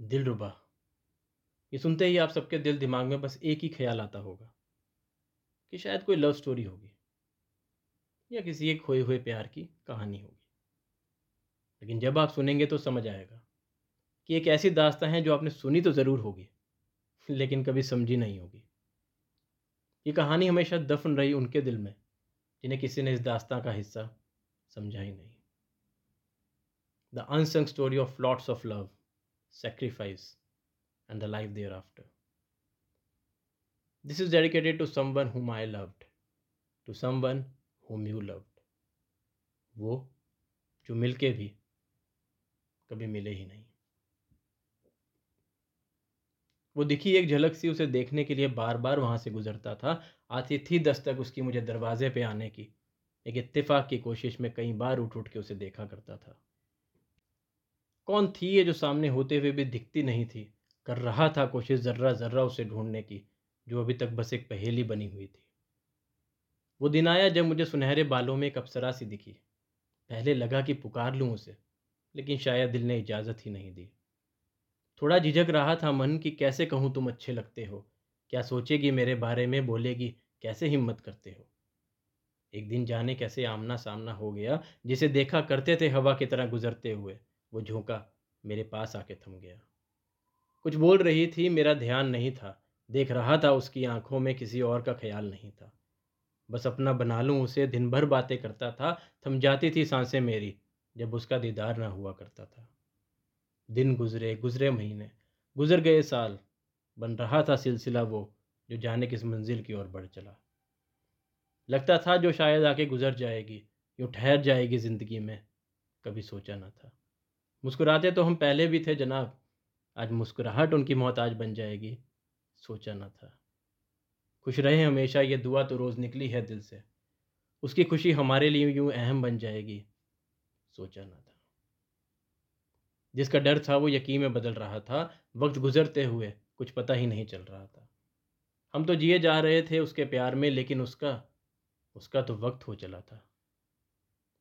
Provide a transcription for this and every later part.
दिलरुबा ये सुनते ही आप सबके दिल दिमाग में बस एक ही ख्याल आता होगा कि शायद कोई लव स्टोरी होगी या किसी एक खोए हुए प्यार की कहानी होगी। लेकिन जब आप सुनेंगे तो समझ आएगा कि एक ऐसी दास्तां है जो आपने सुनी तो ज़रूर होगी, लेकिन कभी समझी नहीं होगी। ये कहानी हमेशा दफन रही उनके दिल में, जिन्हें किसी ने इस दास्तां का हिस्सा समझा ही नहीं। The unsung story of lots of love sacrifice and the life thereafter. This is dedicated to someone whom I loved, to someone whom you loved. वो जो मिलके भी कभी मिले ही नहीं वो दिखी एक झलक सी उसे देखने के लिए बार बार वहाँ से गुजरता था आती थी दस्तक उसकी मुझे दरवाजे पे आने की एक इत्तेफाक की कोशिश में कई बार उठ उठ के उसे देखा करता था कौन थी ये जो सामने होते हुए भी दिखती नहीं थी? कर रहा था कोशिश ज़र्रा ज़र्रा उसे ढूँढने की, जो अभी तक बस एक पहेली बनी हुई थी। वो दिन आया जब मुझे सुनहरे बालों में एक अप्सरा सी दिखी। पहले लगा कि पुकार लूँ उसे, लेकिन शायद दिल ने इजाज़त ही नहीं दी। थोड़ा झिझक रहा था मन कि कैसे कहूँ तुम अच्छे लगते हो? क्या सोचेगी मेरे बारे में? बोलेगी, कैसे हिम्मत करते हो? एक दिन जाने कैसे आमना सामना हो गया, जिसे देखा करते थे हवा की तरह गुजरते हुए। वो झोंका मेरे पास आके थम गया। कुछ बोल रही थी, मेरा ध्यान नहीं था। देख रहा था उसकी आँखों में किसी और का ख्याल नहीं था। बस अपना बना लूँ उसे दिन भर बातें करता था, थम जाती थी साँसें मेरी, जब उसका दीदार ना हुआ करता था। दिन गुजरे गुजरे महीने, गुजर गए साल, बन रहा था सिलसिला वो, जो जाने किस मंजिल की ओर बढ़ चला। लगता था जो शायद आके गुजर जाएगी, यूँ ठहर जाएगी ज़िंदगी में, कभी सोचा ना था। मुस्कुराते तो हम पहले भी थे जनाब। आज मुस्कुराहट उनकी मोहताज बन जाएगी। सोचा ना था। खुश रहे हमेशा, ये दुआ तो रोज़ निकली है दिल से। उसकी खुशी हमारे लिए यूँ अहम बन जाएगी। सोचा ना था। जिसका डर था वो यकीन में बदल रहा था। वक्त गुजरते हुए कुछ पता ही नहीं चल रहा था। हम तो जिए जा रहे थे उसके प्यार में, लेकिन उसका उसका तो वक्त हो चला था।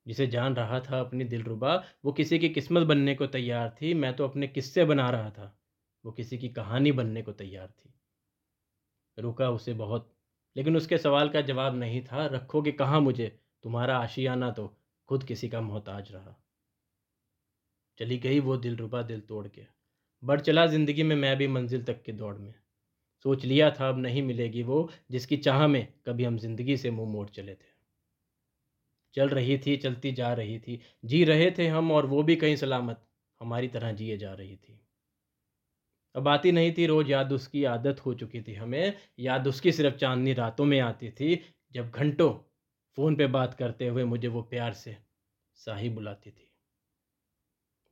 जिसे जान रहा था अपनी दिलरुबा, वो किसी की किस्मत बनने को तैयार थी, मैं तो अपने किस्से बना रहा था। वो किसी की कहानी बनने को तैयार थी। रुका उसे बहुत, लेकिन उसके सवाल का जवाब नहीं था। रखोगे कहाँ मुझे? तुम्हारा आशियाना तो खुद किसी का मोहताज रहा। चली गई वो दिल रुबा दिल तोड़ के। बढ़ चला ज़िंदगी में मैं भी मंजिल तक की दौड़ में। सोच लिया था, अब नहीं मिलेगी वो, जिसकी चाह में कभी हम ज़िंदगी से मुँह मोड़ चले थे। चल रही थी, चलती जा रही थी। जी रहे थे हम और वो भी कहीं सलामत, हमारी तरह जिए जा रही थी। अब आती नहीं थी, रोज़ याद उसकी आदत हो चुकी थी हमें। याद उसकी सिर्फ़ चांदनी रातों में आती थी, जब घंटों फ़ोन पे बात करते हुए मुझे वो प्यार से साही बुलाती थी।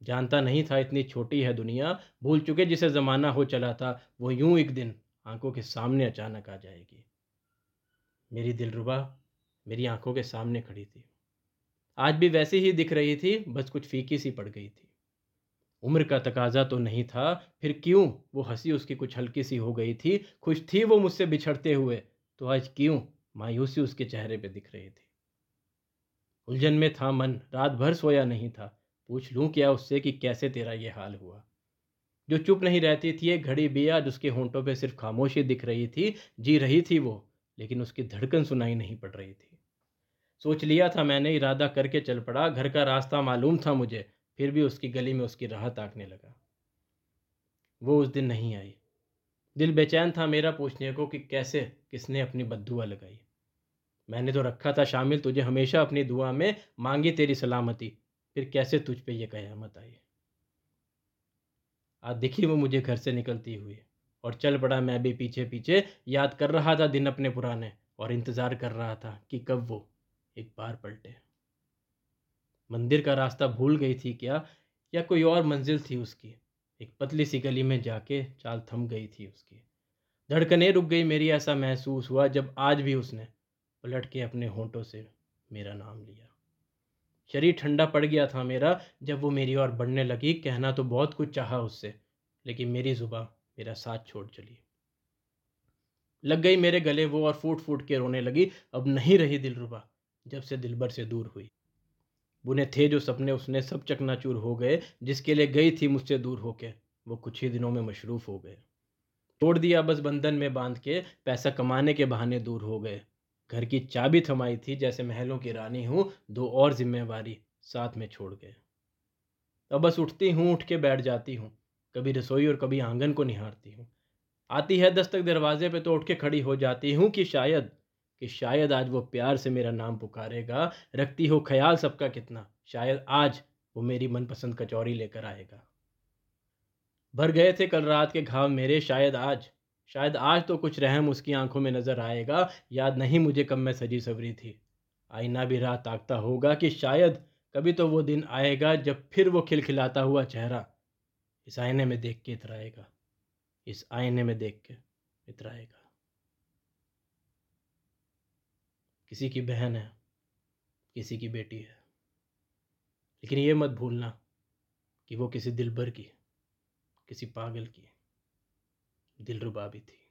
जानता नहीं था, इतनी छोटी है दुनिया, भूल चुके जिसे ज़माना हो चला था, वो यूँ एक दिन आँखों के सामने अचानक आ जाएगी। मेरी दिलरुबा मेरी आँखों के सामने खड़ी थी। आज भी वैसी ही दिख रही थी, बस कुछ फीकी सी पड़ गई थी। उम्र का तकाजा तो नहीं था, फिर क्यों? वो हँसी उसकी कुछ हल्की सी हो गई थी, खुश थी वो मुझसे बिछड़ते हुए। तो आज क्यों? मायूसी उसके चेहरे पे दिख रही थी। उलझन में था मन, रात भर सोया नहीं था। पूछ लूँ क्या उससे कि कैसे तेरा ये हाल हुआ? जो चुप नहीं रहती थी, एक घड़ी भी आज उसके होंठों पे सिर्फ़ खामोशी दिख रही थी, जी रही थी वो, लेकिन उसकी धड़कन सुनाई नहीं पड़ रही थी। सोच लिया था मैंने, इरादा करके चल पड़ा। घर का रास्ता मालूम था मुझे, फिर भी उसकी गली में उसकी राह ताकने लगा। वो उस दिन नहीं आई। दिल बेचैन था मेरा पूछने को कि कैसे किसने अपनी बदुआ लगाई। मैंने तो रखा था, शामिल, तुझे हमेशा अपनी दुआ में मांगी तेरी सलामती। फिर कैसे तुझ पे ये कयामत आई? आज दिखी वो मुझे घर से निकलती हुई, और चल पड़ा मैं भी पीछे पीछे याद कर रहा था दिन अपने पुराने, और इंतज़ार कर रहा था कि कब वो एक बार पलटे। मंदिर का रास्ता भूल गई थी क्या? या कोई और मंजिल थी उसकी? एक पतली सी गली में जाके चाल थम गई थी उसकी। धड़कने रुक गई मेरी, ऐसा महसूस हुआ जब आज भी उसने पलट के अपने होंठों से मेरा नाम लिया। शरीर ठंडा पड़ गया था मेरा, जब वो मेरी ओर बढ़ने लगी। कहना तो बहुत कुछ चाहा उससे, लेकिन मेरी जुबा मेरा साथ छोड़ चली। लग गई मेरे गले, वो और फूट फूट के रोने लगी। अब नहीं रही दिलरुबा। जब से दिलबर से दूर हुई। बुने थे जो सपने, उसने सब चकनाचूर हो गए। जिसके लिए गई थी मुझसे दूर होके, वो कुछ ही दिनों में मशरूफ़ हो गए। छोड़ दिया बस बंधन में बाँध के, पैसा कमाने के बहाने दूर हो गए। घर की चाबी थमाई थी, जैसे महलों की रानी हूँ, दो और जिम्मेवारी साथ में छोड़ गए। अब बस उठती हूँ, उठ के बैठ जाती हूँ। कभी रसोई और कभी आँगन को निहारती हूँ। आती है दस्तक दरवाजे पे तो उठ के खड़ी हो जाती हूँ कि शायद कि शायद आज वो प्यार से मेरा नाम पुकारेगा, रखती हो ख्याल सबका कितना, शायद आज वो मेरी मनपसंद कचौरी लेकर आएगा। भर गए थे कल रात के घाव मेरे, शायद आज शायद आज तो कुछ रहम उसकी आँखों में नज़र आएगा, याद नहीं मुझे कब मैं सजी सवरी थी। आईना भी रात ताकता होगा कि शायद कभी तो वो दिन आएगा जब फिर वो खिलखिलाता हुआ चेहरा इस आईने में देख के इतराएगा, इस आईने में देख के इतराएगा। किसी की बहन है, किसी की बेटी है। लेकिन ये मत भूलना कि वो किसी दिलबर की किसी पागल की दिलरुबा भी थी।